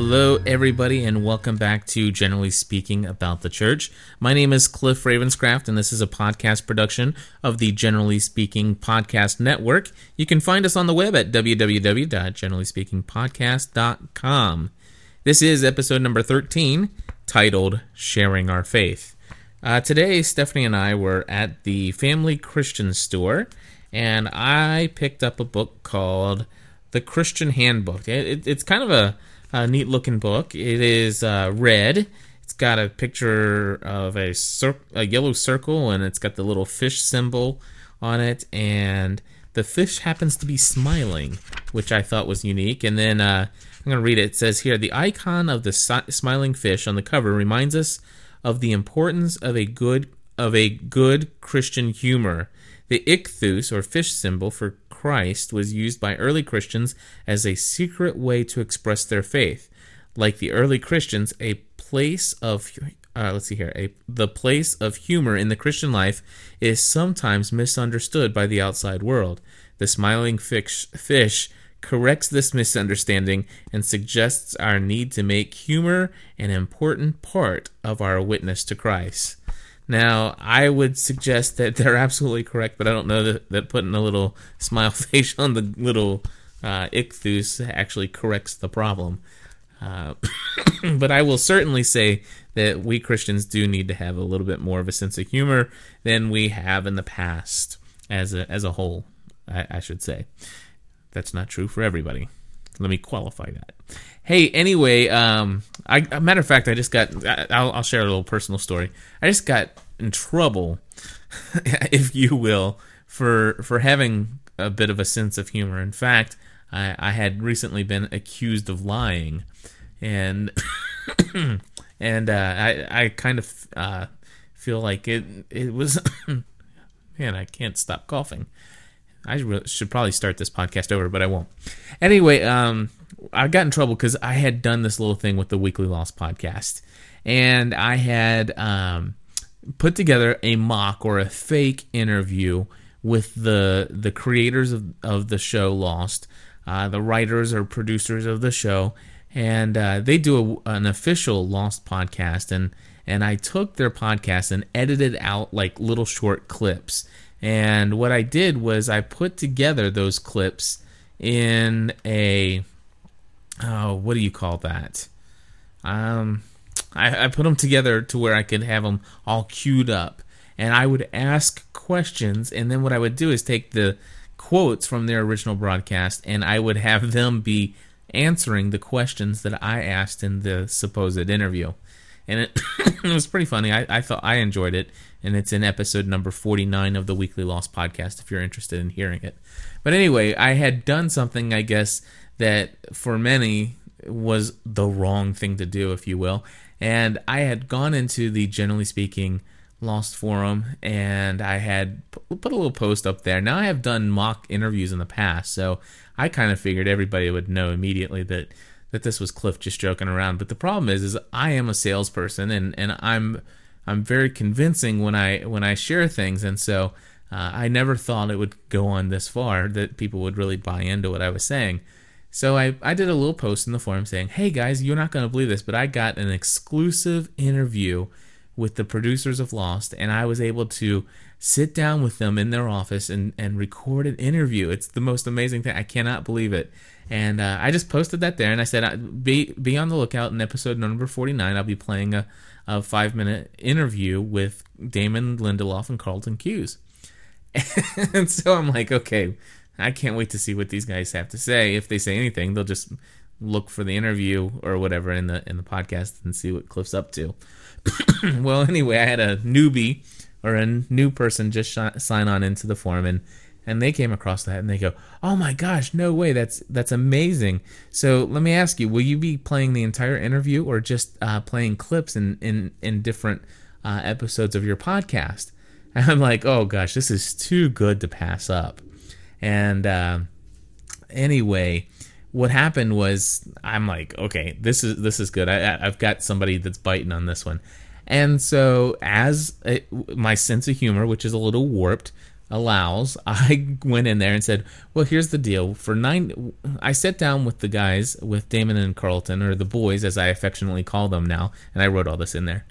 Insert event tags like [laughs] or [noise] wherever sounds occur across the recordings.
Hello, everybody, and welcome back to Generally Speaking About the Church. My name is Cliff Ravenscraft, and this is a podcast production of the Generally Speaking Podcast Network. You can find us on the web at www.generallyspeakingpodcast.com. This is episode number 13, titled Sharing Our Faith. Uh, today, Stephanie and I were at the Family Christian Store, and I picked up a book called The Christian Handbook. It, it, it's kind of a a neat looking book. It is uh, red. It's got a picture of a, cir- a yellow circle, and it's got the little fish symbol on it, and the fish happens to be smiling, which I thought was unique. And then uh, I'm going to read it. It says here the icon of the si- smiling fish on the cover reminds us of the importance of a good of a good Christian humor. The ichthus or fish symbol for Christ was used by early Christians as a secret way to express their faith. Like the early Christians, a place of uh, let's see here, a, the place of humor in the Christian life is sometimes misunderstood by the outside world. The smiling fish, fish corrects this misunderstanding and suggests our need to make humor an important part of our witness to Christ. Now, I would suggest that they're [laughs] absolutely correct, but I don't know that, that putting a little [laughs] smile face on the little uh, ichthus actually corrects the problem. Uh, [coughs] but I will certainly say that we Christians do need to have a little bit more of a sense of humor than we have in the past, as a as a whole. I, I should say that's not true for everybody. Let me qualify that. Hey, anyway, um, I, a matter of fact, I just got. I'll, I'll share a little personal story. I just got in trouble, [laughs] if you will, for for having a bit of a sense of humor. In fact, I, I had recently been accused of lying, and [coughs] and uh, I I kind of uh, feel like it it was. [coughs] man, I can't stop coughing. I should probably start this podcast over, but I won't. Anyway, um, I got in trouble because I had done this little thing with the Weekly Lost podcast, and I had um, put together a mock or a fake interview with the the creators of, of the show Lost, uh, the writers or producers of the show, and uh, they do a, an official Lost podcast, and and I took their podcast and edited out like little short clips. And what I did was I put together those clips in a oh, what do you call that? Um, I, I put them together to where I could have them all queued up, and I would ask questions, and then what I would do is take the quotes from their original broadcast, and I would have [laughs] them be answering the questions that I asked in the supposed interview. And it, it was pretty funny. I, I thought I enjoyed it, and it's in episode number 49 of the Weekly Lost podcast if you're interested in hearing it. But anyway, I had done something, I guess, that for many was the wrong thing to do, if you will. And I had gone into the generally speaking Lost forum and I had put a little post up there. Now I have done mock interviews in the past, so I kind of figured everybody would know immediately that that this was Cliff just joking around. But the problem is, is I am a salesperson and and I'm I'm very convincing when I when I share things, and so uh, I never thought it would go on this far that people would really buy into what I was saying. So I, I did a little post in the forum saying, hey guys, you're not going to believe this, but I got an exclusive interview with the producers of Lost, and I was able to sit down with them in their office and, and record an interview. It's the most amazing thing. I cannot believe it. And uh, I just posted that there, and I said, be, be on the lookout in episode number 49. I'll be playing a, a five minute interview with Damon Lindelof and Carlton Cuse. [laughs] and so I'm like, okay, I can't wait to see what these guys have to say. If they say anything, they'll just look for the interview or whatever in the in the podcast and see what Cliff's up to. [clears throat] well, anyway, I had a newbie or a new person just sh- sign on into the forum and and they came across that and they go, "Oh my gosh, no way! That's that's amazing." So let me ask you: Will you be playing the entire interview or just uh, playing clips in in in different uh, episodes of your podcast? And [laughs] I'm like, "Oh gosh, this is too good to pass up." And uh, anyway, what happened was I'm like, okay, this is this is good. I, I've got somebody that's biting on this one. And so, as a, my sense of humor, which is a little warped, allows, [laughs] I went in there and said, "Well, here's the deal. For nine, I sat down with the guys, with Damon and Carlton, or the boys, as I affectionately call them now, and I wrote all this in there."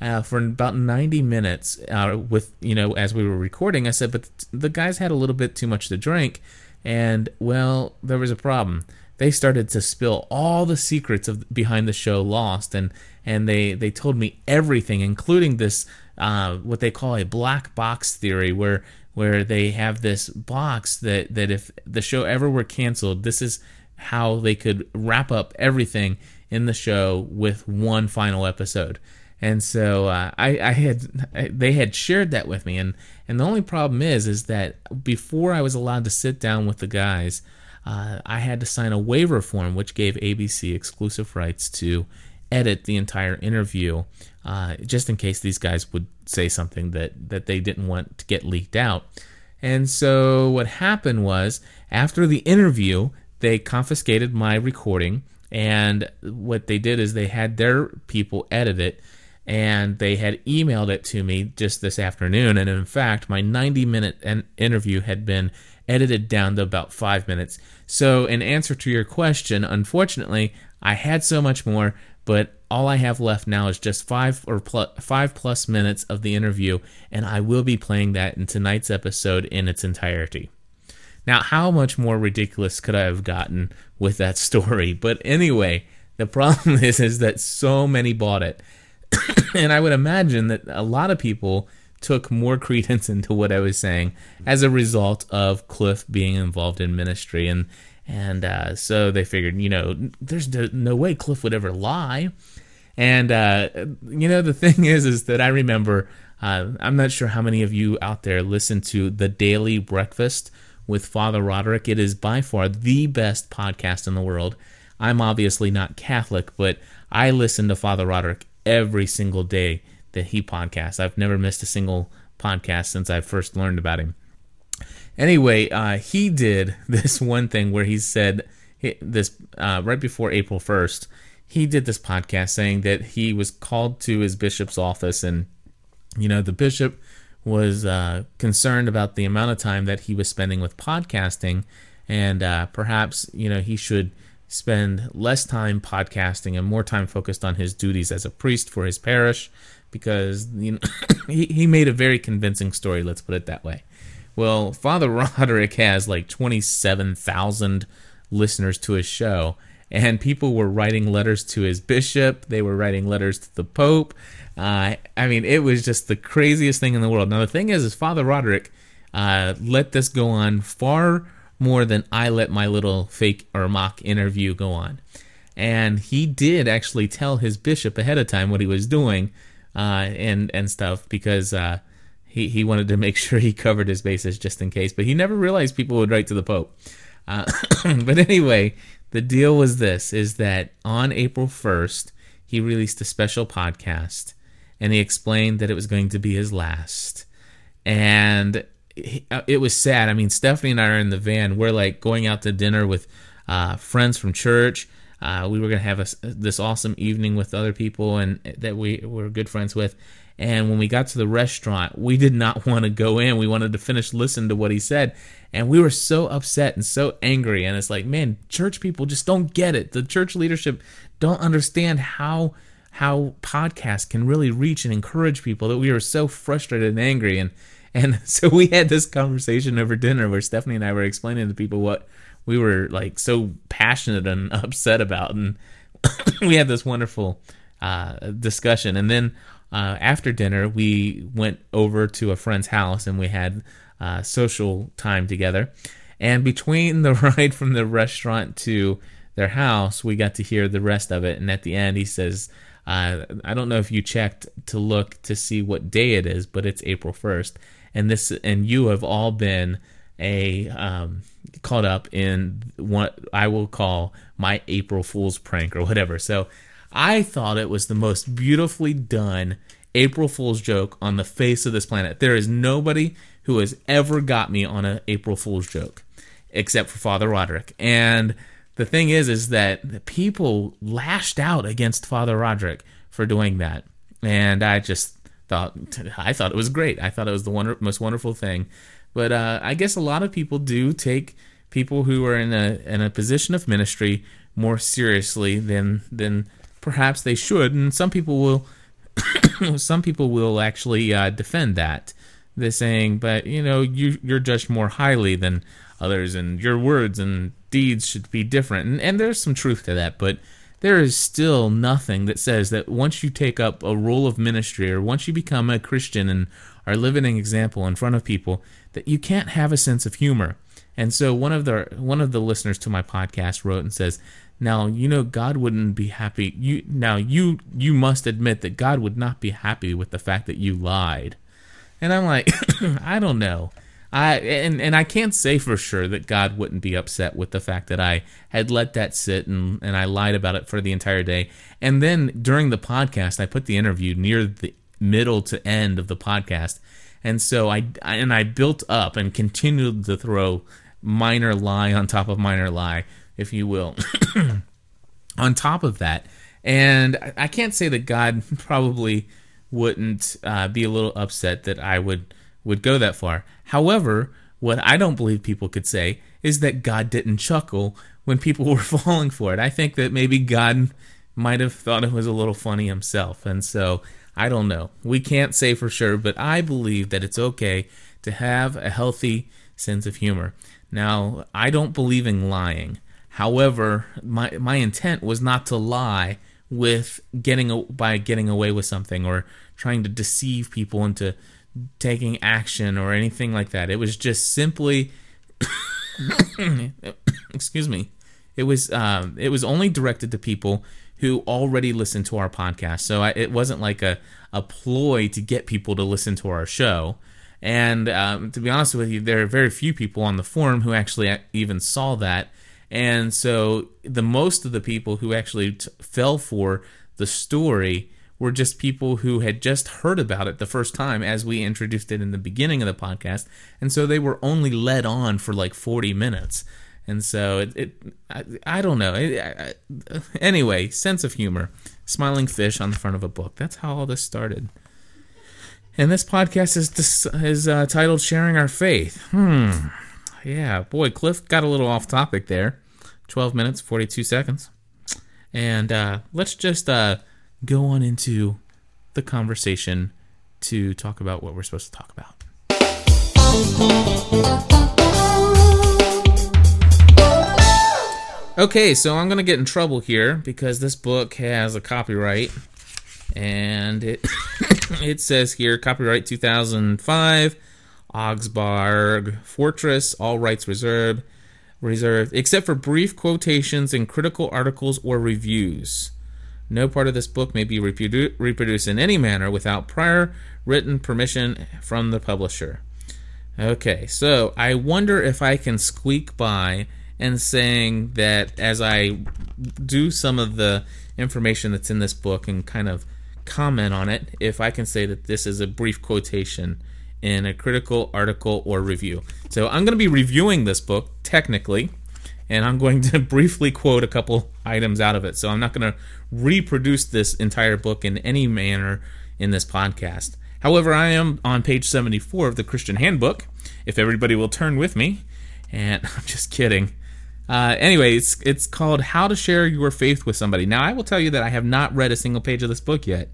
Uh, for about 90 minutes, uh, with you know, as we were recording, I said, "But the guys had a little bit too much to drink, and well, there was a problem." They started to spill all the secrets of behind the show Lost, and and they they told me everything, including this uh, what they call a black box theory, where where they have this box that that if the show ever were canceled, this is how they could wrap up everything in the show with one final episode. And so uh, I, I had I, they had shared that with me, and and the only problem is is that before I was allowed to sit down with the guys, uh, I had to sign a waiver form, which gave ABC exclusive rights to edit the entire interview, uh, just in case these guys would say something that, that they didn't want to get leaked out. And so what happened was, after the interview, they confiscated my recording, and what they did is they had their people edit it, and they had emailed it to me just this afternoon. And in fact, my 90 minute interview had been edited down to about five minutes. So, in answer to your question, unfortunately, I had so much more but all I have left now is just five or plus, five plus minutes of the interview, and I will be playing that in tonight's episode in its entirety. Now, how much more ridiculous could I have gotten with that [laughs] story? But anyway, the problem [laughs] is is that so many bought it, [coughs] and I would imagine that a lot of people took more [laughs] credence into what I was saying as a result of Cliff being involved in ministry and and uh, so they figured, you know, there's no way Cliff would ever lie. And uh, you know, the [laughs] thing is, is that I remember. Uh, I'm not sure how many of you out there listen to the Daily Breakfast with Father Roderick. It is by far the best podcast in the world. I'm obviously not Catholic, but I listen to Father Roderick every single day that he podcasts. I've never missed a single podcast since I first learned about him. Anyway, uh, he did [laughs] this one thing where he said this uh, right before April 1st. He did this podcast saying that he was called to his bishop's office, and you know the bishop was uh, concerned about the amount of time that he was spending with podcasting, and uh, perhaps you know he should spend less time podcasting and more time focused on his duties as a priest for his parish, because you know [coughs] he, he made a very convincing story. Let's put it that way. Well, Father [laughs] Roderick has like 27,000 listeners to his show, and people were writing letters to his bishop. They were writing letters to the Pope. Uh, I mean, it was just the craziest thing in the world. Now, the thing is, is Father Roderick uh, let this go on far more than I let my little fake or mock interview go on. And he did actually tell his bishop ahead of time what he was doing uh, and and stuff because uh, he, he wanted to make [laughs] sure he covered his bases just in case, but he never realized people would write to the Pope. Uh, [coughs] but anyway, the deal was this: is that on April first, he released a special podcast, and he explained that it was going to be his last, and he, uh, it was sad. I mean, Stephanie and I are in the van. We're like going out to dinner with uh, friends from church. Uh, we were going to have a, this awesome evening with other people and that we were good friends with. And when we got to the restaurant, we did not [laughs] want to go in. We wanted to finish listening to what he said. And we were so upset and so angry. And it's like, man, church people just don't get it. The church leadership don't understand how how podcasts can really reach and encourage people that we were so frustrated and angry. And and [laughs] so we had this conversation over dinner where Stephanie and I were explaining to people what we were like so passionate and [laughs] upset about. And [coughs] we had this wonderful uh, discussion. And then uh, after dinner, we went over to a friend's house and we had uh, social time together. And between the [laughs] ride from the restaurant to their house, we got to hear the rest of it. And at the end, he says, uh, I don't know if you checked to look to see what day it is, but it's April 1st. And this, and you have all been a um, caught up in what I will call my April Fool's prank or whatever. So I thought it was the most beautifully done April Fool's joke on the face of this planet. There is nobody who has ever got me on an April Fool's joke except for Father Roderick. And the thing is, is that people lashed out against Father Roderick for doing that. And I just thought, [laughs] I thought it was great. I thought it was the wonder, most wonderful thing But uh, I guess a lot of people do take people who are in a in a position of ministry more seriously than than perhaps they should, and some people will [coughs] some people will actually uh, defend that. They're saying, but you know, you you're judged more highly than others, and your words and deeds should be different. And, and there's some truth to that, but there is still nothing that says that once you take up a role of ministry or once you become a Christian and are living an example in front of people, that you can't have a sense of humor. And so one of the one of the listeners to my podcast wrote and says, "Now you know God wouldn't be happy. You now you you must admit that God would not be happy with the fact that you lied." And I'm like, [coughs] I don't know. I and and I can't say for sure that God wouldn't be upset with the fact that I had let that sit and and I lied about it for the entire day. And then during the podcast, I put the interview near the middle to end of the podcast. And so I and I built up and continued to throw minor lie on top of minor lie, if you will, [coughs] on top of that. And I can't say that God [laughs] probably wouldn't uh, be a little upset that I would would go that far. However, what I don't believe people could say is that God didn't chuckle when people [laughs] were falling for it. I think that maybe God might have thought it was a little funny himself. And so I don't know. We can't say for sure, but I believe that it's okay to have a healthy sense of humor. Now, I don't believe in lying. However, my my intent was not to lie with getting by getting away with something or trying to deceive people into taking action or anything like that. It was just simply, [coughs] excuse me, it was um, it was only directed to people who already listened to our podcast. So I, it wasn't like a a ploy to get people to listen to our show. And um, to be honest with you, there are very few people on the forum who actually even saw that. And so the most of the people who actually t- fell for the story were just people who had just heard about it the first time as we introduced it in the beginning of the podcast. And so they were only led on for like 40 minutes. And so it, it I, I, don't know. It, I, anyway, sense of humor, smiling fish on the front of a book. That's how all this started. And this podcast is is uh, titled "Sharing Our Faith." Hmm. Yeah, boy, Cliff got a little off topic there. Twelve minutes, forty-two seconds. And uh, let's just uh, go on into the conversation to talk about what we're supposed to talk about. Okay, so I'm going to get in trouble here because this book has a copyright and it [coughs] it says here copyright 2005 Augsburg Fortress all rights reserved reserved except for brief quotations in critical articles or reviews. No part of this book may be reprodu- reproduced in any manner without prior written permission from the publisher. Okay, so I wonder if I can squeak by and saying that as I do some of the information that's in this book and kind of comment on it, if I can say that this is a brief quotation in a critical article or review. So I'm going to be reviewing this book technically and I'm going to [laughs] briefly quote a couple items out of it. So I'm not going to reproduce this entire book in any manner in this podcast. However, I am on page 74 of the Christian Handbook, if everybody will turn with me. And [laughs] I'm just kidding. Uh, anyway, it's, it's called How to Share Your Faith with Somebody. Now, I will tell you that I have not read a single page of this book yet.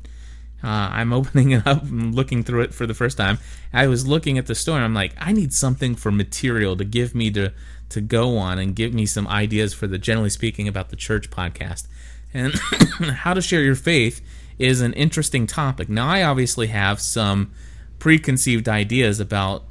Uh, I'm opening [laughs] it up and looking through it for the first time. I was looking at the store and I'm like, I need something for material to give me to to go on and give me some ideas for the generally speaking about the church podcast. And [coughs] how to share your faith is an interesting topic. Now, I obviously have some preconceived ideas about,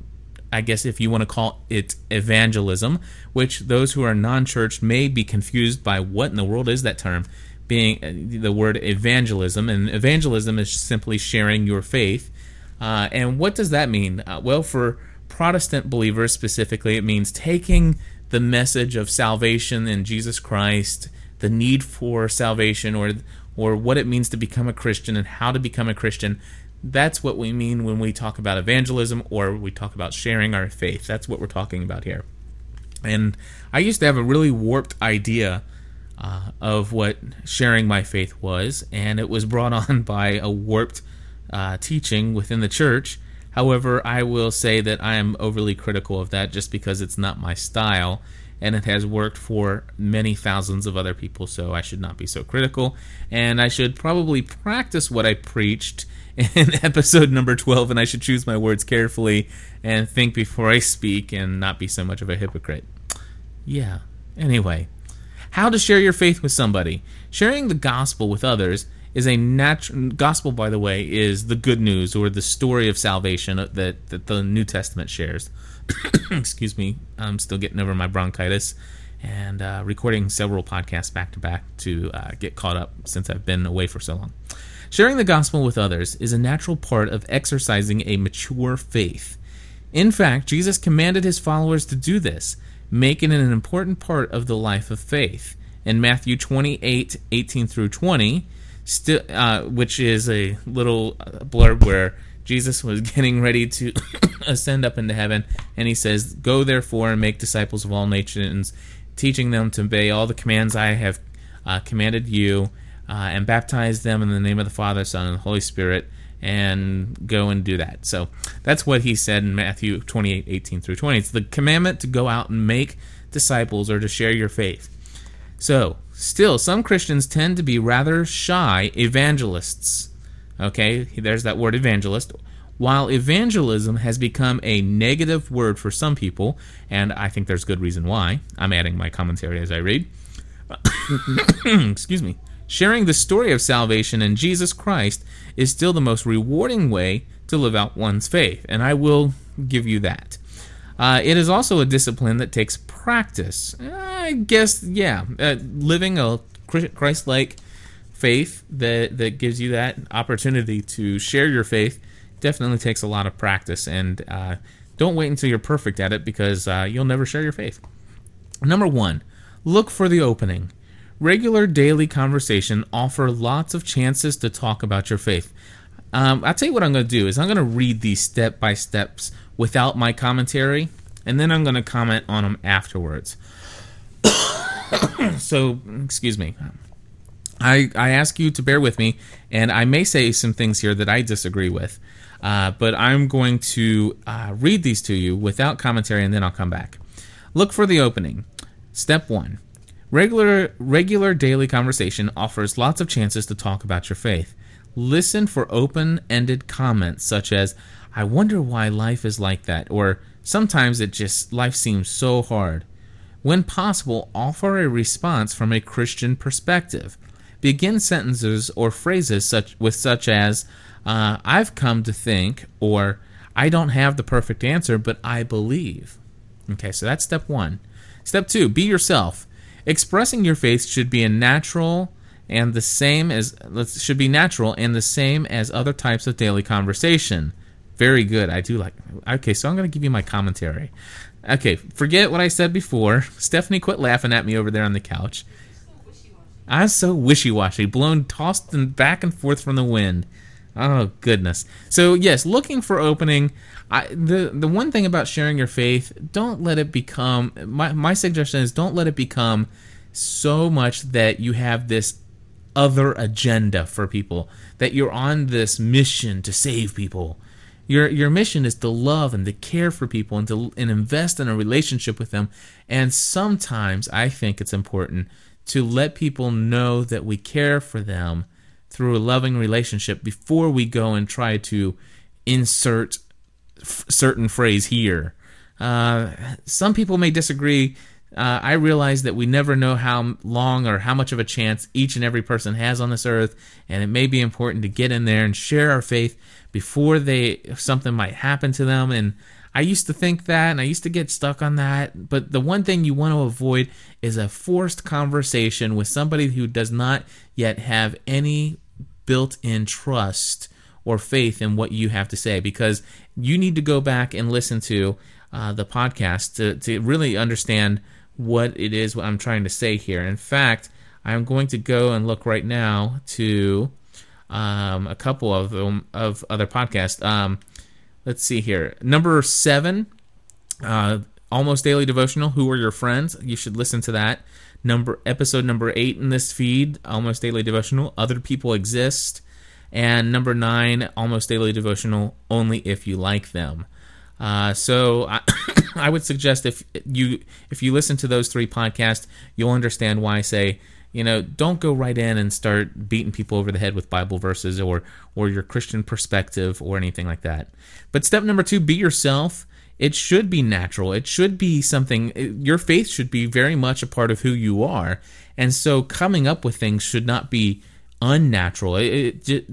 I guess, if you want to call it evangelism, which those who are non church may be confused by what in the world is that term, being uh, the word evangelism. And evangelism is simply sharing your faith. Uh, and what does that mean? Uh, well, for Protestant believers specifically, it means taking the message of salvation in Jesus Christ, the need for salvation, or or what it means to become a Christian and how to become a Christian. That's what we mean when we talk about evangelism or we talk about sharing our faith. That's what we're talking about here. And I used to have a really warped idea uh, of what sharing my faith was, and it was brought [laughs] on by a warped uh, teaching within the church However, I will say that I am overly critical of that just because it's not my style and it has worked for many thousands of other people, so I should not be so critical. And I should probably practice what I preached [laughs] in episode number 12, and I should choose my words carefully and think before I speak and not be so much of a hypocrite. Yeah. Anyway, how to share your faith with somebody. Sharing the gospel with others is a natural gospel by the way is the good news or the story of salvation that, that the new testament shares. [coughs] Excuse me i'm still getting over my bronchitis and uh, recording several podcasts back to back to uh, get caught up since i've been away for so long. Sharing the gospel with others is a natural part of exercising a mature faith. In fact jesus commanded his followers to do this making it an important part of the life of faith in matthew 28 18 through 20 still, uh, which is a little blurb where Jesus was [laughs] getting ready to [coughs] ascend up into heaven, and he says, "Go therefore and make disciples of all nations, teaching them to obey all the commands I have uh, commanded you, uh, and baptize them in the name of the Father, Son, and the Holy Spirit." And go and do that. So that's what he said in Matthew 28 18 through 20. It's the commandment to go out and make disciples or to share your faith. So, still, some Christians tend to be rather shy evangelists. Okay, there's that word evangelist. While evangelism has become a negative word for some people, and I think there's good reason why, I'm adding my commentary as I read. [coughs] Excuse me. Sharing the story of salvation in Jesus Christ is still the most rewarding way to live out one's faith, and I will give you that. Uh, it is also a discipline that takes practice. I guess, yeah, uh, living a Christ-like faith that that gives you that opportunity to share your faith definitely takes a lot of practice. And uh, don't wait until you're perfect at it because uh, you'll never share your faith. Number one, look for the opening. Regular daily conversation offer lots of chances to talk about your faith. Um, I'll tell you what I'm going to do is I'm going to read these step by steps without my commentary, and then I'm going to comment on them afterwards. [coughs] so, excuse me. I, I ask you to bear with me, and I may say some things here that I disagree with, uh, but I'm going to uh, read these to you without commentary, and then I'll come back. Look for the opening. Step one: regular regular daily conversation offers lots of chances to talk about your faith. Listen for open-ended comments such as "I wonder why life is like that," or "Sometimes it just life seems so hard." When possible, offer a response from a Christian perspective. Begin sentences or phrases such with such as uh, "I've come to think" or "I don't have the perfect answer, but I believe." Okay, so that's step one. Step two: be yourself. Expressing your faith should be a natural and the same as should be natural and the same as other types of daily conversation. Very good. I do like. Okay, so I'm going to give you my commentary. Okay, forget what I said before. Stephanie, quit laughing at me over there on the couch. I was so wishy washy, blown, tossed and back and forth from the wind. Oh goodness. So yes, looking for opening. I, the the one thing about sharing your faith, don't let it become. My my suggestion is don't let it become so much that you have this other agenda for people. That you're on this mission to save people your your mission is to love and to care for people and to and invest in a relationship with them. And sometimes I think it's important to let people know that we care for them through a loving relationship before we go and try to insert certain phrase here. Uh, some people may disagree. Uh, I realize that we never know how long or how much of a chance each and every person has on this earth, and it may be important to get in there and share our faith before they something might happen to them and I used to think that and I used to get stuck on that, but the one thing you want to avoid is a forced conversation with somebody who does not yet have any built-in trust or faith in what you have to say because you need to go back and listen to uh, the podcast to, to really understand what it is what I'm trying to say here. In fact, I'm going to go and look right now to um, a couple of them, of other podcasts. Um, let's see here. Number seven, uh, almost daily devotional. Who are your friends? You should listen to that. Number episode number eight in this feed, almost daily devotional. Other people exist. And number nine, almost daily devotional, only if you like them. Uh, so I, [coughs] I would suggest if you if you listen to those three podcasts, you'll understand why I say you know don't go right in and start beating people over the head with Bible verses or or your Christian perspective or anything like that. But step number two, be yourself. It should be natural. It should be something. Your faith should be very much a part of who you are, and so coming up with things should not be unnatural. It, it,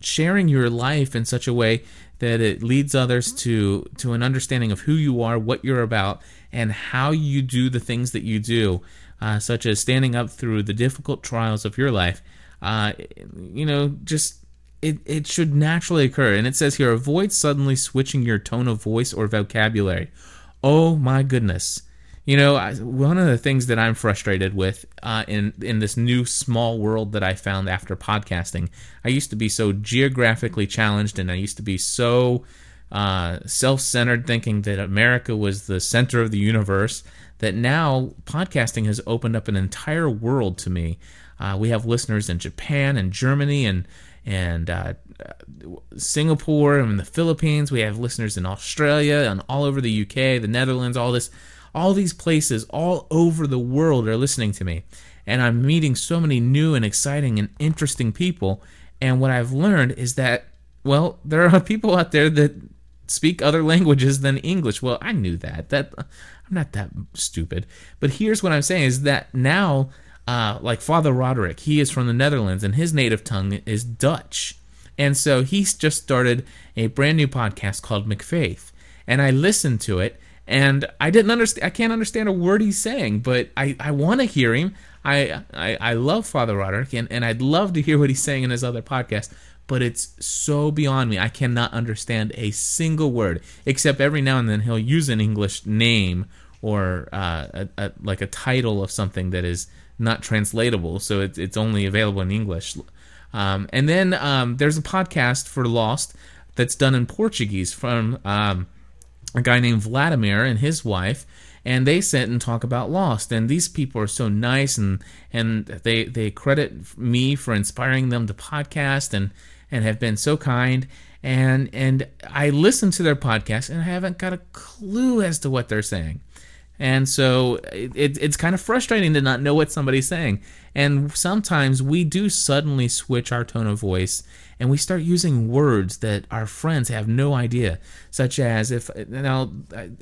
sharing your life in such a way that it leads others to to an understanding of who you are, what you're about, and how you do the things that you do, uh, such as standing up through the difficult trials of your life. Uh, you know, just it, it should naturally occur. And it says here, avoid suddenly switching your tone of voice or vocabulary. Oh my goodness. You know, one of the things that I'm frustrated with uh, in in this new small world that I found after podcasting, I used to be so geographically challenged, and I used to be so uh, self-centered, thinking that America was the center of the universe. That now podcasting has opened up an entire world to me. Uh, we have listeners in Japan and Germany and and uh, Singapore and the Philippines. We have listeners in Australia and all over the UK, the Netherlands, all this all these places all over the world are listening to me. And I'm meeting so many new and exciting and interesting people. And what I've learned is that, well, there are [laughs] people out there that speak other languages than English. Well, I knew that. That I'm not that stupid. But here's what I'm saying is that now, uh, like Father Roderick, he is from the Netherlands and his native tongue is Dutch. And so he's just started a brand new podcast called McFaith. And I listened to it and I didn't understand. I can't understand a word he's saying, but I, I want to hear him. I, I I love Father Roderick, and, and I'd love to hear what he's saying in his other podcast. But it's so beyond me. I cannot understand a single word, except every now and then he'll use an English name or uh, a, a, like a title of something that is not translatable, so it's it's only available in English. Um, and then um, there's a podcast for Lost that's done in Portuguese from. Um, a guy named Vladimir and his wife, and they sit and talk about Lost. And these people are so nice, and and they they credit me for inspiring them to podcast and and have been so kind. And and I listen to their podcast, and I haven't got a clue as to what they're saying. And so it, it's kind of frustrating to not know what somebody's saying. And sometimes we do suddenly switch our tone of voice and we start using words that our friends have no idea, such as if now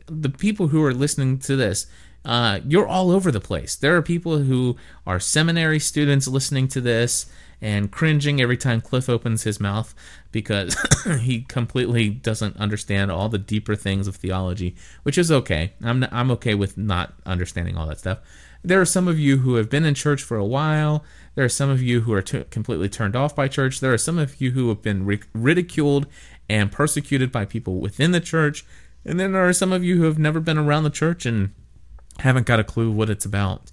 the people who are listening to this. Uh, you're all over the place. There are people who are seminary students listening to this and cringing every time Cliff opens his mouth because [coughs] he completely doesn't understand all the deeper things of theology, which is okay. I'm not, I'm okay with not understanding all that stuff. There are some of you who have been in church for a while. There are some of you who are t- completely turned off by church. There are some of you who have been ri- ridiculed and persecuted by people within the church. And then there are some of you who have never been around the church and haven't got a clue what it's about.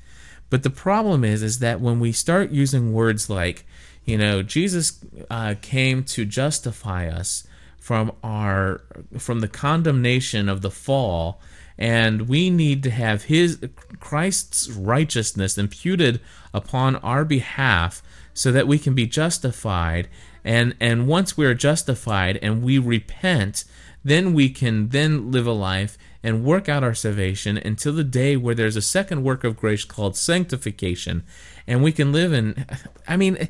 But the problem is, is that when we start using words like, you know, Jesus uh, came to justify us from our from the condemnation of the fall and we need to have his Christ's righteousness imputed upon our behalf so that we can be justified. And and once we are justified and we repent then we can then live a life and work out our salvation until the day where there's a second work of grace called sanctification. And we can live in I mean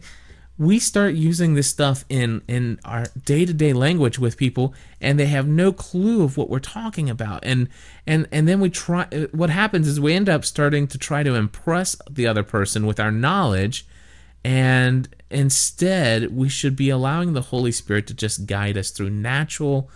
we start using this stuff in in our day-to-day language with people and they have no clue of what we're talking about. And and and then we try uh, what happens is we end up starting to try to impress the other person with our knowledge and instead we should be allowing the holy spirit to just guide us through natural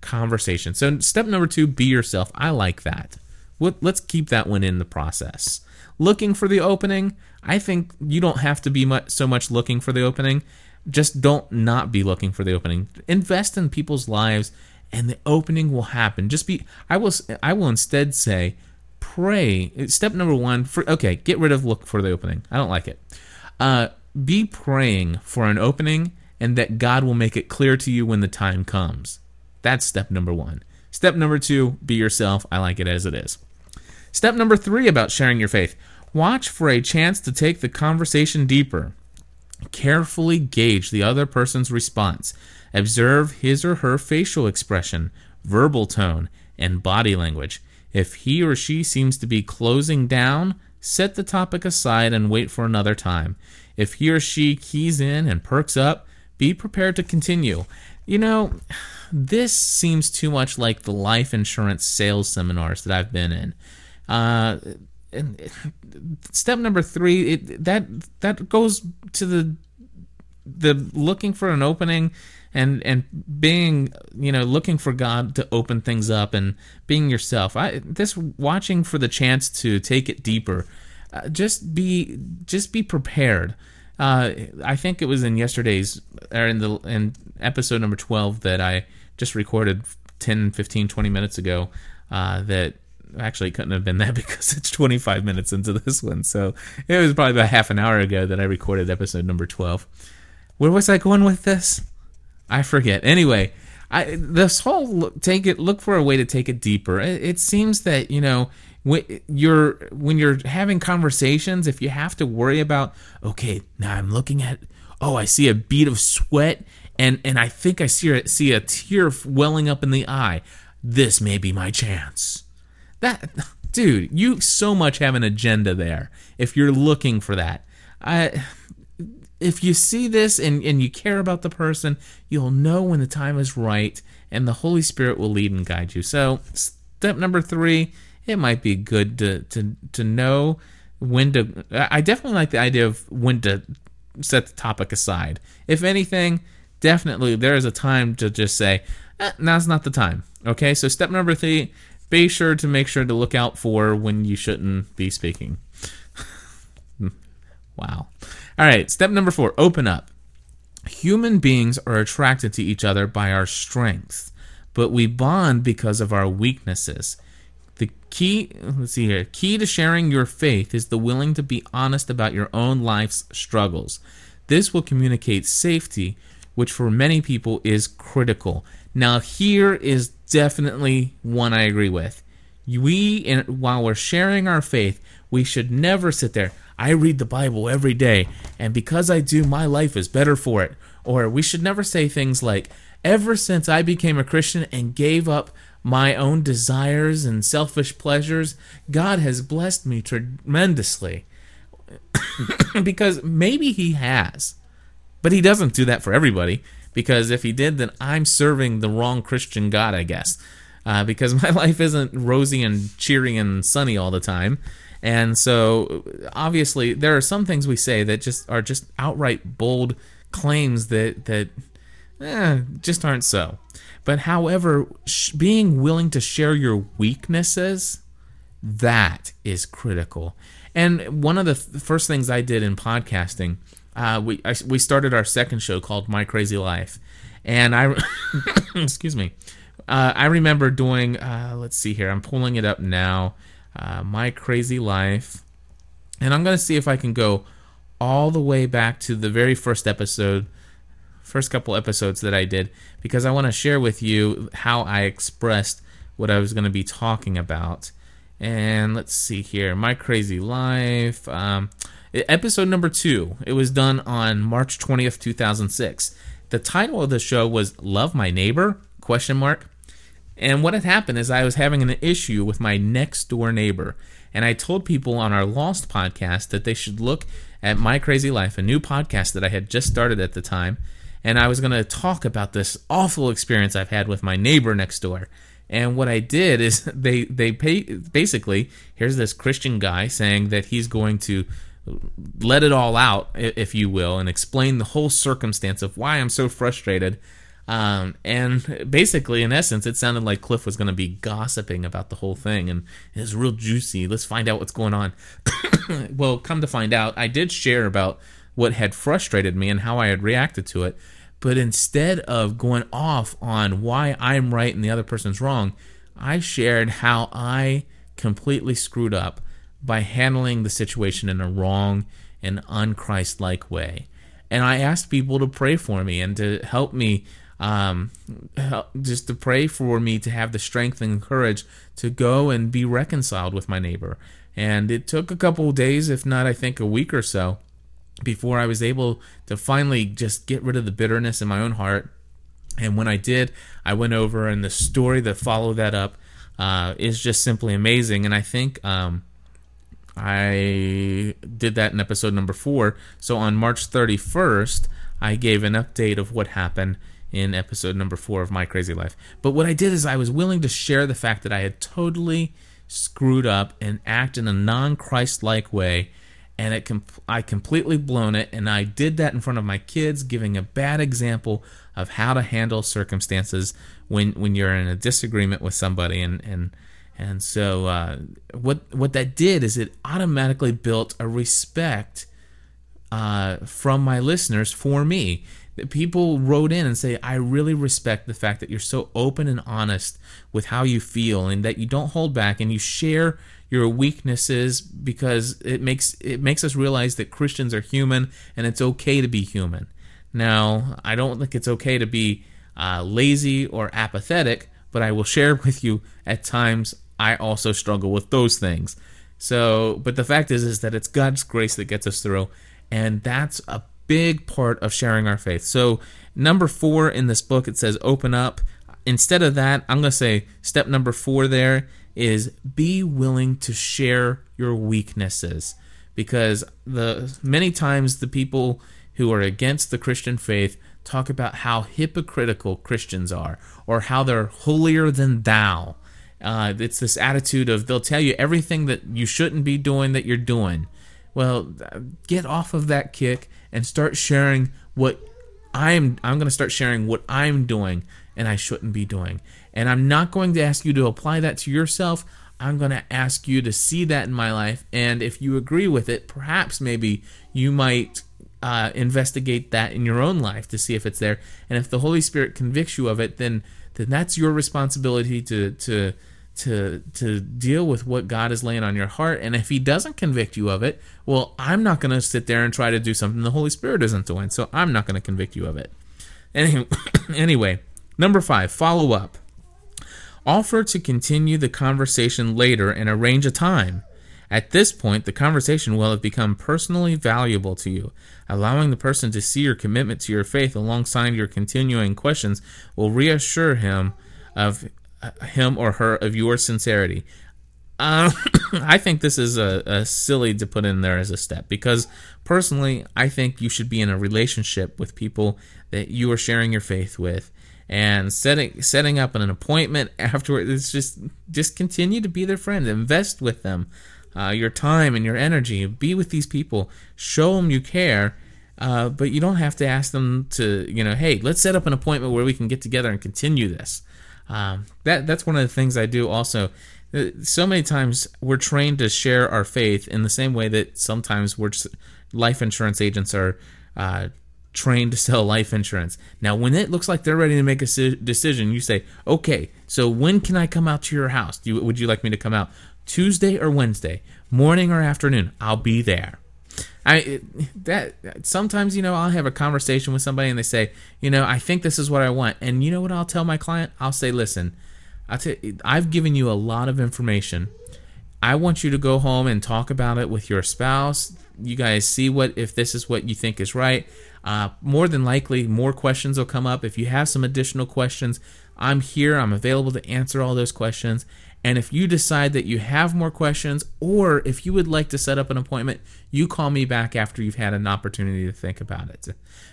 conversation. So step number 2 be yourself. I like that. Let's keep that one in the process. Looking for the opening I think you don't have to be much, so much looking for the opening. Just don't not be looking for the opening. Invest in people's lives, and the opening will happen. Just be. I will. I will instead say, pray. Step number one. For okay, get rid of look for the opening. I don't like it. Uh, be praying for an opening, and that God will make it clear to you when the time comes. That's step number one. Step number two, be yourself. I like it as it is. Step number three about sharing your faith Watch for a chance to take the conversation deeper. Carefully gauge the other person's response. Observe his or her facial expression, verbal tone, and body language. If he or she seems to be closing down, set the topic aside and wait for another time. If he or she keys in and perks up, be prepared to continue. You know, this seems too much like the life insurance sales seminars that I've been in. Uh, and step number three, it, that that goes to the the looking for an opening and and being you know looking for God to open things up and being yourself. I this watching for the chance to take it deeper. Uh, just be just be prepared. Uh, I think it was in yesterday's or in the in episode number 12 that I just recorded 10, 15, 20 minutes ago uh, that actually couldn't have been that [laughs] because it's 25 minutes into this one. So it was probably about half an hour ago that I recorded episode number 12. Where was I going with this? I forget. Anyway, I this whole look, take it look for a way to take it deeper. It, it seems that you know when you're when you're having conversations, if you have to worry about okay, now I'm looking at oh I see a bead of sweat and and I think I see see a tear welling up in the eye. This may be my chance. That dude, you so much have an agenda there. If you're looking for that, I if you see this and, and you care about the person, you'll know when the time is right and the Holy Spirit will lead and guide you. So, step number three, it might be good to, to, to know when to. I definitely like the idea of when to set the topic aside. If anything, definitely there is a time to just say, eh, now's not the time. Okay, so step number three, be sure to make sure to look out for when you shouldn't be speaking. [laughs] wow. All right, step number four open up. Human beings are attracted to each other by our strengths, but we bond because of our weaknesses. The key, let's see here, key to sharing your faith is the willing to be honest about your own life's struggles. This will communicate safety, which for many people is critical. Now, here is definitely one I agree with. We, while we're sharing our faith, we should never sit there. I read the Bible every day, and because I do, my life is better for it. Or we should never say things like, ever since I became a Christian and gave up my own desires and selfish pleasures, God has blessed me tremendously. [coughs] because maybe He has. But He doesn't do that for everybody. Because if He did, then I'm serving the wrong Christian God, I guess. Uh, because [laughs] my life isn't rosy and cheery and sunny all the time. And so, obviously, there are some things we say that just are just outright bold claims that that eh, just aren't so. But however, sh- being willing to share your weaknesses, that is critical. And one of the th- first things I did in podcasting, uh, we I, we started our second show called My Crazy Life, and I [coughs] excuse me, uh, I remember doing. Uh, let's see here, I'm pulling it up now uh, My Crazy Life. And I'm going to see if I can go all the way back to the very first episode, first couple episodes that I did, because I want to share with you how I expressed what I was going to be talking about. And let's see here My Crazy Life. Um, episode number two. It was done on March 20th, 2006. The title of the show was Love My Neighbor? Question mark. And what had happened is I was having an issue with my next door neighbor. And I told people on our Lost podcast that they should look at My Crazy Life, a new podcast that I had just started at the time. And I was going to talk about this awful experience I've had with my neighbor next door. And what I did is [laughs] they they pay, basically here's this Christian guy saying that he's going to let it all out, if you will, and explain the whole circumstance of why I'm so frustrated um, and basically, in essence, it sounded like Cliff was going to be gossiping about the whole thing, and it's real juicy. Let's find out what's going on. [coughs] well, come to find out, I did share about what had frustrated me and how I had reacted to it. But instead of going off on why I'm right and the other person's wrong, I shared how I completely screwed up by handling the situation in a wrong and unchrist like way. And I asked people to pray for me and to help me um, just to pray for me to have the strength and courage to go and be reconciled with my neighbor. And it took a couple of days, if not, I think, a week or so. before I was able to finally just get rid of the bitterness in my own heart. And when I did, I went over, and the story that followed that up uh, is just simply amazing. And I think um, I did that in episode number four. So on March 31st, I gave an update of what happened in episode number four of My Crazy Life. But what I did is I was willing to share the fact that I had totally screwed up and act in a non Christ like way. And it I completely blown it, and I did that in front of my kids, giving a bad example of how to handle circumstances when when you're in a disagreement with somebody, and and and so uh, what what that did is it automatically built a respect uh, from my listeners for me. People wrote in and say, "I really respect the fact that you're so open and honest with how you feel, and that you don't hold back, and you share your weaknesses because it makes it makes us realize that Christians are human, and it's okay to be human." Now, I don't think it's okay to be uh, lazy or apathetic, but I will share [laughs] with you at times I also struggle with those things. So, but the fact is, is that it's God's grace that gets us through, and that's a big part of sharing our faith. So, number four in this book, it says open up. Instead of that, I'm going to say step number four there is be willing to share your weaknesses because the many times the people who are against the Christian faith talk about how hypocritical Christians are or how they're holier than thou uh, it's this attitude of they'll tell you everything that you shouldn't be doing that you're doing. Well, get off of that kick and start sharing what I'm. I'm going to start sharing what I'm doing and I shouldn't be doing. And I'm not going to ask you to apply that to yourself. I'm going to ask you to see that in my life. And if you agree with it, perhaps maybe you might uh, investigate that in your own life to see if it's there. And if the Holy Spirit convicts you of it, then then that's your responsibility to to to to deal with what God is laying on your heart. And if He doesn't convict you of it, well, I'm not going to sit there and try to do something the Holy Spirit isn't doing. So I'm not going to convict you of it. Anyway, [coughs] anyway, number five, follow up. Offer to continue the conversation later and arrange a time. At this point, the conversation will have become personally valuable to you. Allowing the person to see your commitment to your faith alongside your continuing questions will reassure him of him or her of your sincerity. Uh, [coughs] I think this is a, a, silly to put in there as a step because personally, I think you should be in a relationship with people that you are sharing your faith with, and setting setting up an appointment [laughs] afterward. It's just just continue to be their friend, invest with them, uh, your time and your energy. Be with these people, show them you care. Uh, but you don't have to ask them to, you know, hey, let's set up an appointment where we can get together and continue this. Um, that that's one of the things I do also. Uh, so many times we're trained to share our faith in the same way that sometimes we're just, life insurance agents are uh, trained to [laughs] sell life insurance. Now, when it looks like they're ready to make a decision, you say, "Okay, so when can I come out to your house? You, would you like me to come out Tuesday or Wednesday, morning or afternoon? I'll be there." I that sometimes you know I'll have a conversation with somebody and they say, you know, I think this is what I want, and you know what I'll tell my client? I'll say, listen, I t- I've given you a lot of information. I want you to go home and talk about it with your spouse. You guys see what if this is what you think is right. Uh, more than likely, more questions will come up. If you have some additional questions, I'm here. I'm available to answer all those questions. And if you decide that you have more questions, or if you would like to set up an appointment, you call me back after you've had an opportunity to think about it.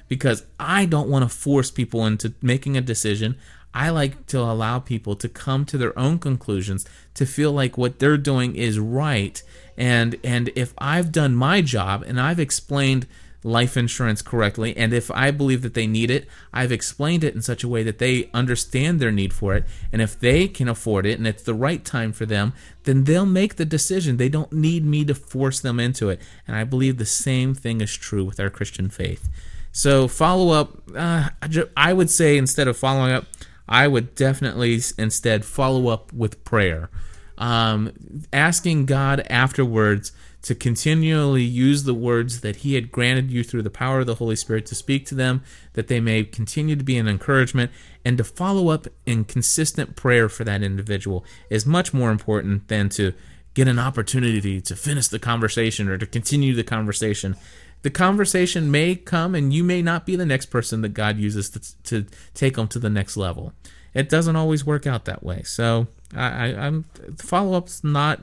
Because I don't want to force people into making a decision. I like to allow people to come to their own conclusions, to feel like what they're doing is right. And and if I've done my job and I've explained life insurance correctly. And if I believe that they need it, I've explained it in such a way that they understand their need for it. And if they can afford it and it's the right time for them, then they'll make the decision. They don't need me to force them into it. And I believe the same thing is true with our Christian faith. So, follow up, uh, I would say instead of following up, I would definitely instead follow up with prayer. Um, asking God afterwards to continually use the words that He had granted you through the power of the Holy Spirit to speak to them, that they may continue to be an encouragement, and to follow up in consistent prayer for that individual is much more important than to get an opportunity to finish the conversation or to continue the conversation. the conversation may come and you may not be the next person that God uses to, to take them to the next level. It doesn't always work out that way. So I, I, am follow up's not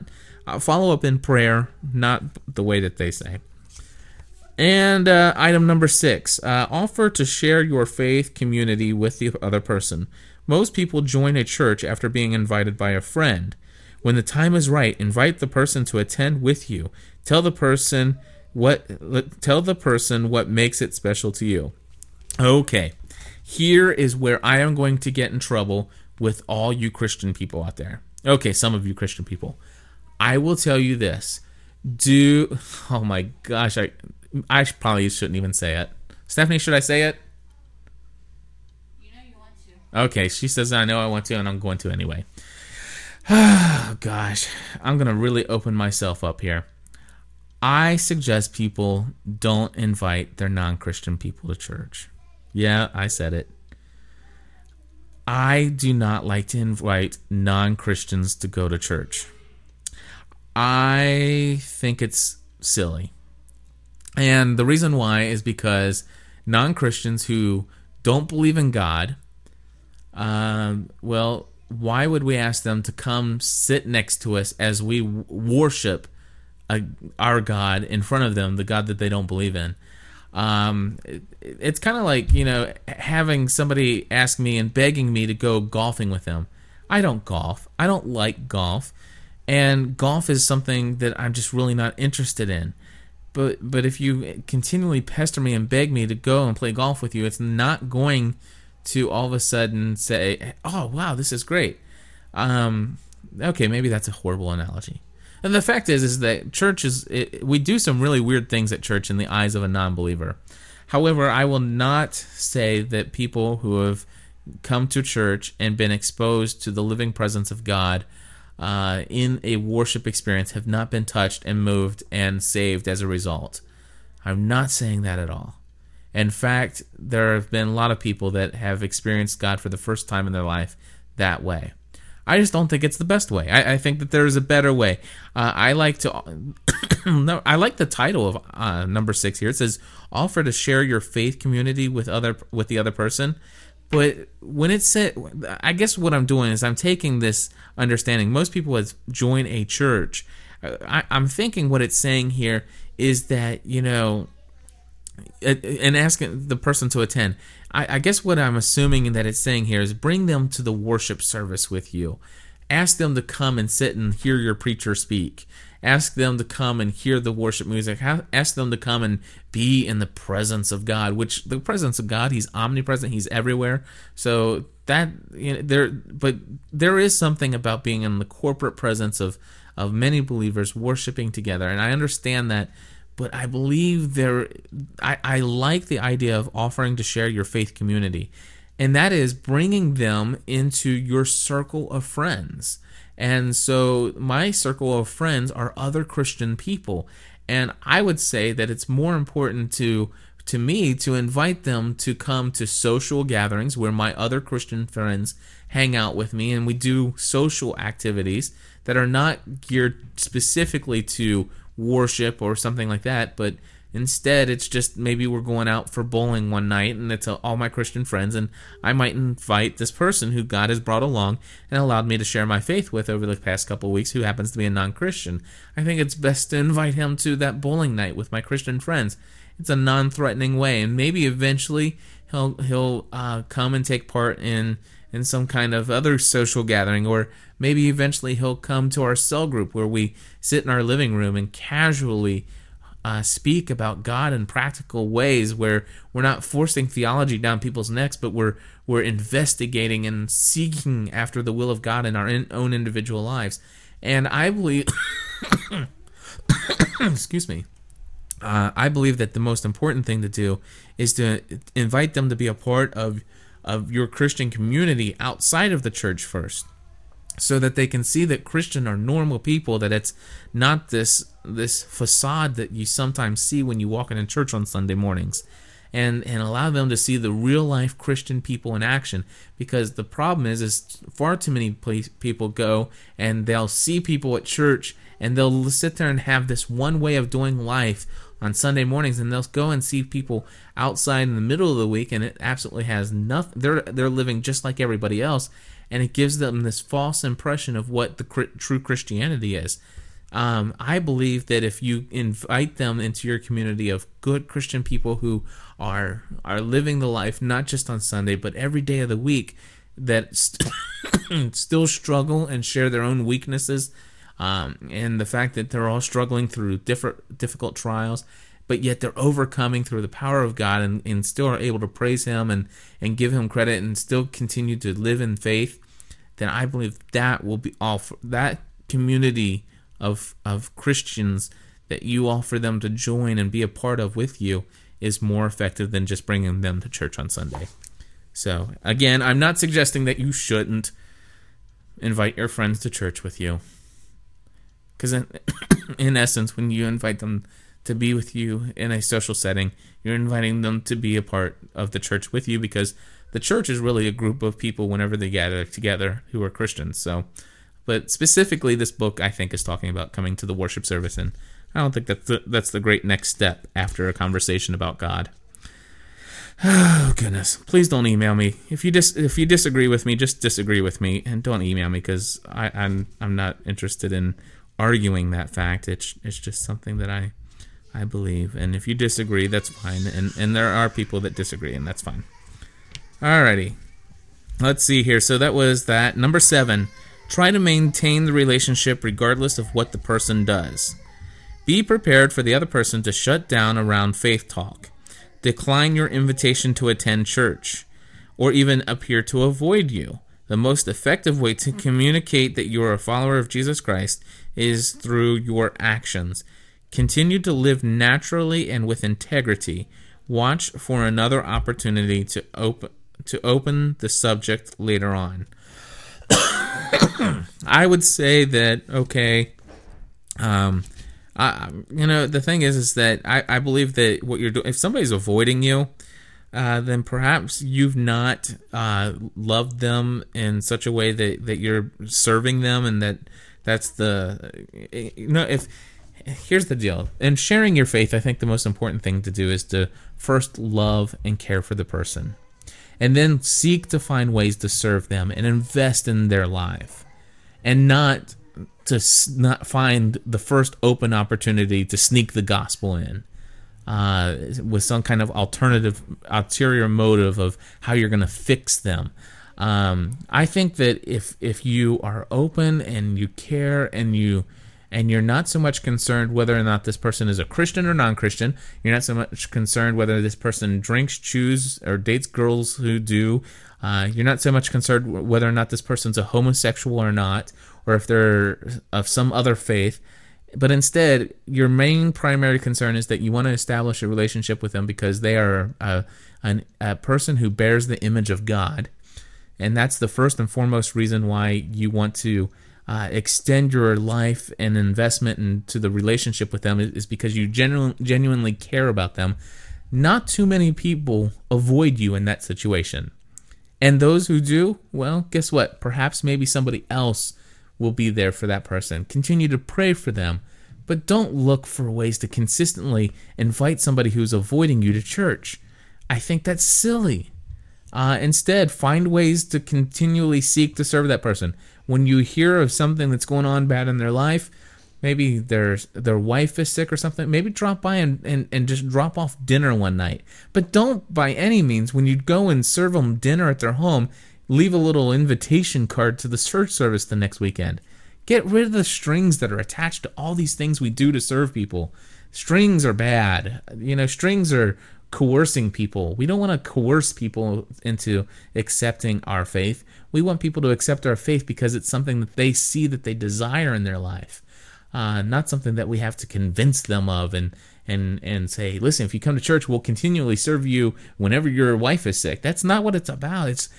uh, follow up in prayer, not the way that they say. And uh, item number six uh, offer to share your faith community with the other person. Most people join a church after being invited by a friend. When the time is right, invite the person to attend with you. Tell the person what tell the person what makes it special to you. Okay. Here is where I am going to get in trouble with all you Christian people out there. Okay, some of you Christian people. I will tell you this. Do oh my gosh, I I probably shouldn't even say it. Stephanie, should I say it? You know you want to. Okay, she says I know I want to and I'm going to anyway. [sighs] Oh gosh, I'm going to really open myself up here. I suggest people don't invite their non-Christian people to church. Yeah, I said it. I do not like to invite non Christians to go to church. I think it's silly. And the reason why is because non Christians who don't believe in God, um, well, why would we ask them to come sit next to us as we worship a, our God in front of them, the God that they don't believe in? Um, it, it's kind of like you know having somebody ask me and begging me to go golfing with them. I don't golf. I don't like golf, and golf is something that I'm just really not interested in. But but if you continually pester me and beg me to go and play golf with you, it's not going to all of a sudden say, "Oh wow, this is great." Um, okay, maybe that's a horrible analogy. And the fact is, is that church is it, we do some really weird things at church in the eyes of a non-believer. However, I will not say that people who have come to church and been exposed to the living presence of God uh, in a worship experience have not been touched and moved and saved as a result. I'm not saying that at all. In fact, there have been a lot of people that have experienced God for the first time in their life that way. I just don't think it's the best way. I, I think that there is a better way. Uh, I like to. [coughs] I like the title of uh, number six here. It says offer to share your faith community with other with the other person. But when it said, I guess what I'm doing is I'm taking this understanding. Most people would join a church, uh, I, I'm thinking what it's saying here is that you know and asking the person to attend I, I guess what I'm assuming that it's saying here is bring them to the worship service with you. Ask them to come and sit and hear your preacher speak. Ask them to come and hear the worship music. Ask them to come and be in the presence of God, which the presence of God, He's omnipresent, He's everywhere. So that you know, there, but there is something about being in the corporate presence of of many believers worshiping together, and I understand that but I believe there I, I like the idea of offering to share your faith community and that is bringing them into your circle of friends and so my circle of friends are other Christian people. And I would say that it's more important to to me to invite them to come to social gatherings where my other Christian friends hang out with me. And we do social activities that are not geared specifically to worship or something like that, but instead it's just maybe we're going out for bowling one night and it's all my Christian friends and I might invite this person who God has brought along and allowed me to share my faith with over the past couple weeks who happens to be a non-Christian. I think it's best to invite him to that bowling night with my Christian friends. It's a non-threatening way and maybe eventually he'll he'll uh, come and take part in in some kind of other social gathering or maybe eventually he'll come to our cell group where we sit in our living room and casually uh, speak about God in practical ways where we're not forcing theology down people's necks, but we're we're investigating and seeking after the will of God in our in, own individual lives. And I believe, [coughs] excuse me, uh, I believe that the most important thing to do is to invite them to be a part of of your Christian community outside of the church first so that they can see that Christian are normal people that it's not this this facade that you sometimes see when you walk in a church on Sunday mornings and and allow them to see the real life Christian people in action because the problem is is far too many people go and they'll see people at church and they'll sit there and have this one way of doing life on Sunday mornings, and they'll go and see people outside in the middle of the week, and it absolutely has nothing. They're they're living just like everybody else, and it gives them this false impression of what the true Christianity is. Um, I believe that if you invite them into your community of good Christian people who are are living the life not just on Sunday but every day of the week, that st- [coughs] still struggle and share their own weaknesses, um, and the fact that they're all struggling through different difficult trials, but yet they're overcoming through the power of God and, and still are able to praise Him and and give Him credit and still continue to live in faith. Then I believe that will be all for that community of of Christians that you offer them to join and be a part of with you is more effective than just bringing them to church on Sunday. So, again, I'm not suggesting that you shouldn't invite your friends to church with you. Because, in, [coughs] in essence, when you invite them to be with you in a social setting, you're inviting them to be a part of the church with you because the church is really a group of people whenever they gather together who are Christians. So, but specifically, this book I think is talking about coming to the worship service, and I don't think that's the, that's the great next step after a conversation about God. Oh [sighs] goodness! Please don't email me if you dis if you disagree with me. Just disagree with me and don't email me because I'm I'm not interested in arguing that fact. It's it's just something that I I believe, and if you disagree, that's fine. And and there are people that disagree, and that's fine. Alrighty, let's see here. So that was that number seven. Try to maintain the relationship regardless of what the person does. Be prepared for the other person to shut down around faith talk, decline your invitation to attend church, or even appear to avoid you. The most effective way to communicate that you are a follower of Jesus Christ is through your actions. Continue to live naturally and with integrity. Watch for another opportunity to open to open the subject later on. [coughs] I would say that okay, um, I, you know the thing is is that I, I believe that what you're doing if somebody's avoiding you, uh, then perhaps you've not uh, loved them in such a way that that you're serving them and that that's the you know if here's the deal. In sharing your faith i think the most important thing to do is to first love and care for the person and then seek to find ways to serve them and invest in their life and not to not find the first open opportunity to sneak the gospel in uh, with some kind of alternative ulterior motive of how you're going to fix them. Um, I think that if if you are open and you care and you and you're not so much concerned whether or not this person is a Christian or non-Christian. You're not so much concerned whether this person drinks, chews, or dates girls who do. Uh, you're not so much concerned whether or not this person's a homosexual or not, or if they're of some other faith. But instead, your main primary concern is that you want to establish a relationship with them because they are a, an, a person who bears the image of God. And that's the first and foremost reason why you want to uh, extend your life and investment into the relationship with them is because you genu- genuinely care about them. Not too many people avoid you in that situation. And those who do, well, guess what? Perhaps maybe somebody else will be there for that person. Continue to pray for them, but don't look for ways to consistently invite somebody who's avoiding you to church. I think that's silly. Uh, instead, find ways to continually seek to serve that person when you hear of something that's going on bad in their life, maybe their their wife is sick or something, maybe drop by and, and, and just drop off dinner one night. But don't by any means when you go and serve them dinner at their home, leave a little invitation card to the church service the next weekend. Get rid of the strings that are attached to all these things we do to serve people. Strings are bad. You know, strings are coercing people. We don't want to coerce people into accepting our faith. We want people to accept our faith because it's something that they see that they desire in their life, uh, not something that we have to convince them of and and and say, listen, if you come to church, we'll continually serve you whenever your wife is sick. That's not what it's about. It's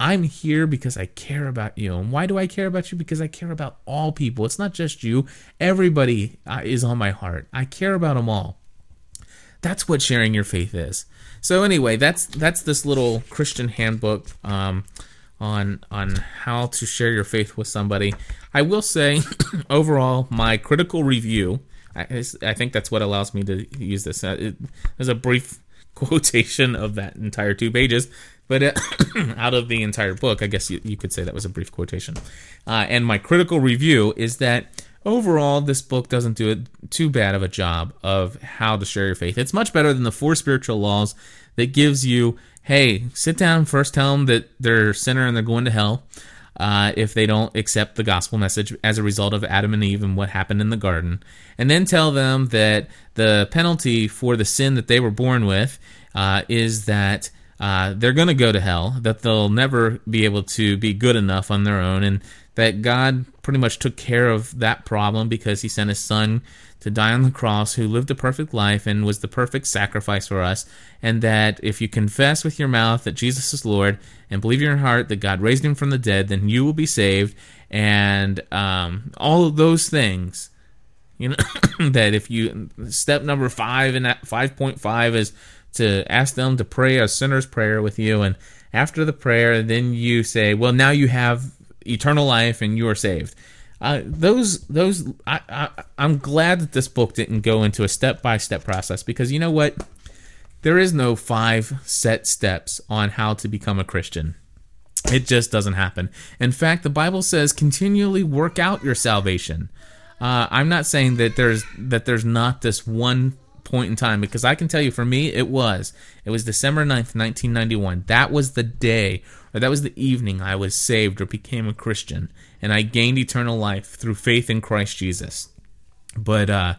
I'm here because I care about you. And why do I care about you? Because I care about all people. It's not just you. Everybody uh, is on my heart. I care about them all. That's what sharing your faith is. So anyway, that's that's this little Christian handbook. Um, on on how to share your faith with somebody. I will say, [coughs] overall, my critical review I, I think that's what allows me to use this. Uh, it, there's a brief [laughs] quotation of that entire two pages, but uh, [coughs] out of the entire book, I guess you, you, could say that was a brief quotation. Uh, and my critical review is that overall, this book doesn't do it too bad of a job of how to share your faith. It's much better than the four spiritual laws that gives you, hey, sit down first, tell them that they're sinner and they're going to hell. Uh, if they don't accept the gospel message as a result of Adam and Eve and what happened in the garden, and then tell them that the penalty for the sin that they were born with uh, is that uh, they're going to go to hell, that they'll never be able to be good enough on their own, and that God pretty much took care of that problem because he sent his son to die on the cross, who lived a perfect life and was the perfect sacrifice for us. And that if you confess with your mouth that Jesus is Lord and believe in your heart that God raised him from the dead, then you will be saved. And um, all of those things, you know, [coughs] that if you, step number five and 5.5 is to ask them to pray a sinner's prayer with you. And after the prayer, then you say, well, now you have eternal life and you are saved. Uh, those those I, I I'm glad that this book didn't go into a step by step process because you know what there is no five set steps on how to become a Christian. It just doesn't happen. In fact, the Bible says continually work out your salvation. Uh, I'm not saying that there's that there's not this one point in time because I can tell you for me it was. It was December 9th, 1991. That was the day or that was the evening I was saved or became a Christian and I gained eternal life through faith in Christ Jesus. But uh,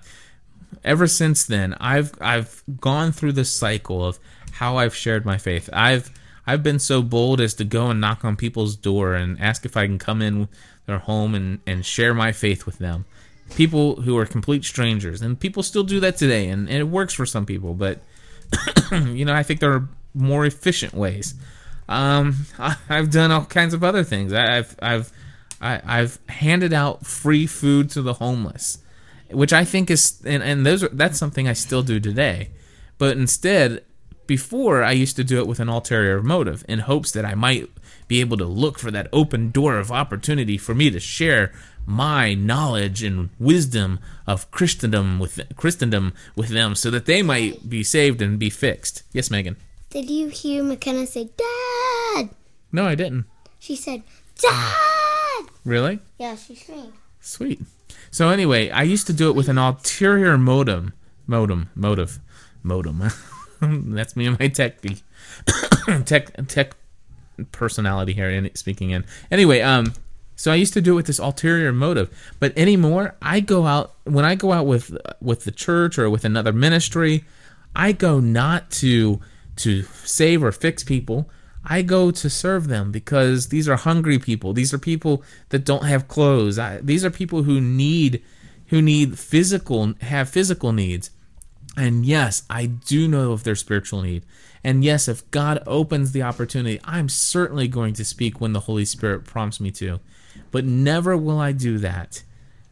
ever since then, I've I've gone through the cycle of how I've shared my faith. I've I've been so bold as to go and knock on people's door and ask if I can come in their home and, and share my faith with them. People who are complete strangers. And people still do that today and, and it works for some people, but [coughs] you know, I think there are more efficient ways. Um, [laughs] I, have done all kinds of other things. I, I've I've I, I've handed out free food to the homeless, which I think is and, and those are, that's something I still do today. But instead, before I used to do it with an ulterior motive in hopes that I might be able to look for that open door of opportunity for me to share my knowledge and wisdom of Christendom with Christendom with them so that they might be saved and be fixed. Yes, Megan. Did you hear McKenna say dad? No, I didn't. She said dad. Really? Yeah, she screamed. Sweet. So anyway, I used to do it with an ulterior modem, modem, motive, modem. [laughs] That's me and my tech [coughs] tech tech personality here in speaking in. Anyway, um, so I used to do it with this ulterior motive, but anymore, I go out when I go out with with the church or with another ministry, I go not to to save or fix people. I go to serve them because these are hungry people. These are people that don't have clothes. I, these are people who need who need physical have physical needs. And yes, I do know of their spiritual need. And yes, if God opens the opportunity, I'm certainly going to speak when the Holy Spirit prompts me to. But never will I do that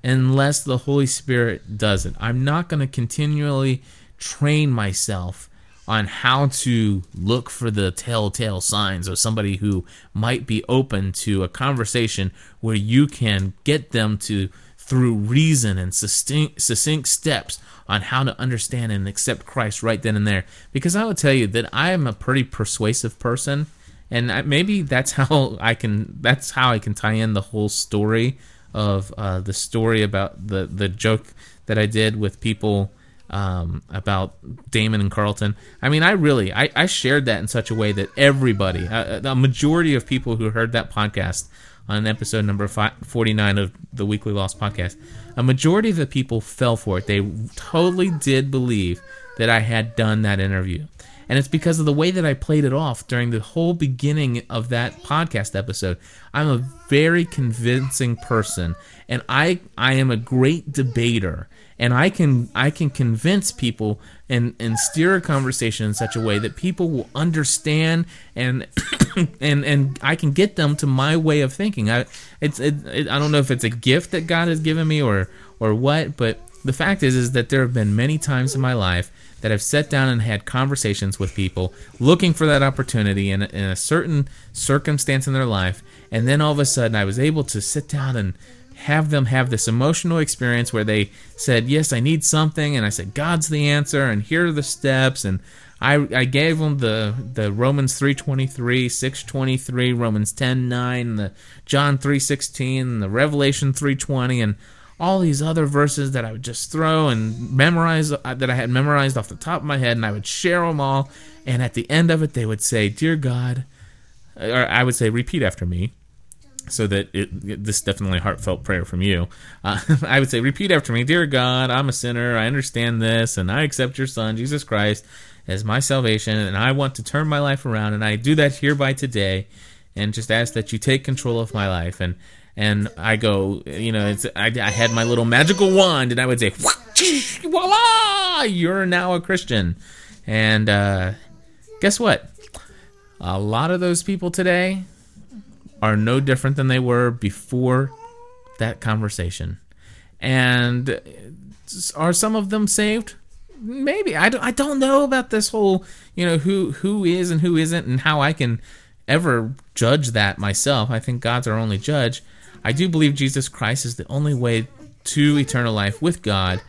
unless the Holy Spirit does it. I'm not going to continually train myself on how to look for the telltale signs of somebody who might be open to a conversation where you can get them to through reason and succinct, succinct steps on how to understand and accept Christ right then and there. Because I will tell you that I am a pretty persuasive person, and maybe that's [laughs] how I can that's how I can tie in the whole story of uh, the story about the the joke that I did with people um, about Damon and Carlton. I mean, I really I, I shared that in such a way that everybody, uh, a majority of people who heard that podcast on episode number 49 of the Weekly Lost podcast, a majority of the people fell for it. They totally did believe that I had done that interview. And it's because of the way that I played it off during the whole beginning of that podcast episode. I'm a very convincing person and I I am a great debater and I can I can convince people and and steer a conversation in such a way that people will understand and [coughs] and and I can get them to my way of thinking. I it's it, it, I don't know if it's a gift that God has given me or or what, but the fact is is that there have been many times in my life that I've sat down and had conversations with people looking for that opportunity in, in a certain circumstance in their life, and then all of a sudden I was able to sit down and have them have this emotional experience where they said, Yes, I need something. And I said, God's the answer. And here are the steps. And I, I gave them the, the Romans 3.23, 6.23, Romans 10.9, the John 3.16, the Revelation 3.20, and all these other verses that I would just throw and memorize, uh, that I had memorized off the top of my head, and I would share them all. And at the end of it, they would say, Dear God, or I would say, repeat after me so that it, this is definitely a heartfelt prayer from you. Uh, [laughs] I would say, repeat after me, dear God, I'm a sinner. I understand this, and I accept your Son, Jesus Christ, as my salvation, and I want to turn my life around, and I do that hereby today, and just ask that you take control of my life. And and I go, you know, it's I, I had my little magical wand, and I would say, [laughs] voila, you're now a Christian. And uh, guess what? A lot of those people today are no different than they were before that conversation. And are some of them saved? Maybe. I don't, I don't know about this whole, you know, who who is and who isn't and how I can ever judge that myself. I think God's our only judge. I do believe Jesus Christ is the only way to eternal life with God.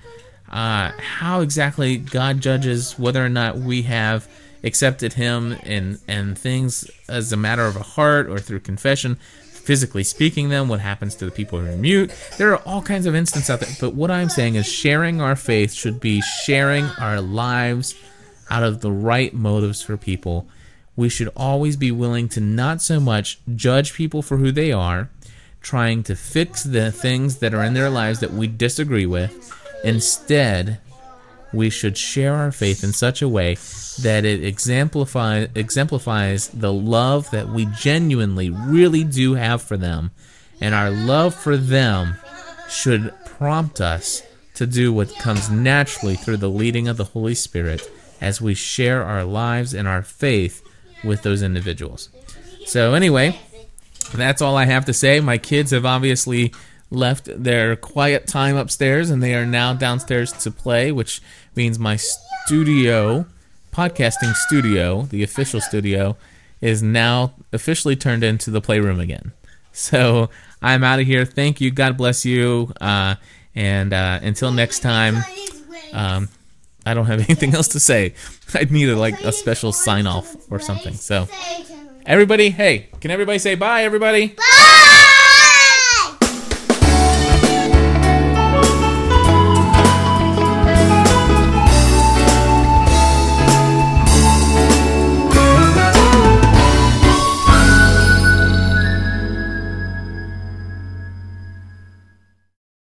Uh, how exactly God judges whether or not we have accepted him and and things as a matter of a heart or through confession physically speaking them what happens to the people who are mute there are all kinds of instances out there but what i'm saying is sharing our faith should be sharing our lives out of the right motives for people we should always be willing to not so much judge people for who they are trying to fix the things that are in their lives that we disagree with instead we should share our faith in such a way that it exemplifies exemplifies the love that we genuinely really do have for them and our love for them should prompt us to do what comes naturally through the leading of the Holy Spirit as we share our lives and our faith with those individuals. So anyway, that's all I have to say. My kids have obviously left their quiet time upstairs and they are now downstairs to play, which means my studio, podcasting studio, the official studio, is now officially turned into the playroom again. So I'm out of here. Thank you. God bless you. Uh, and uh, until next time, um, I don't have [laughs] anything else to say. [laughs] I'd need a, like a special sign off or something. So, Everybody, hey, can everybody say bye, everybody? Bye!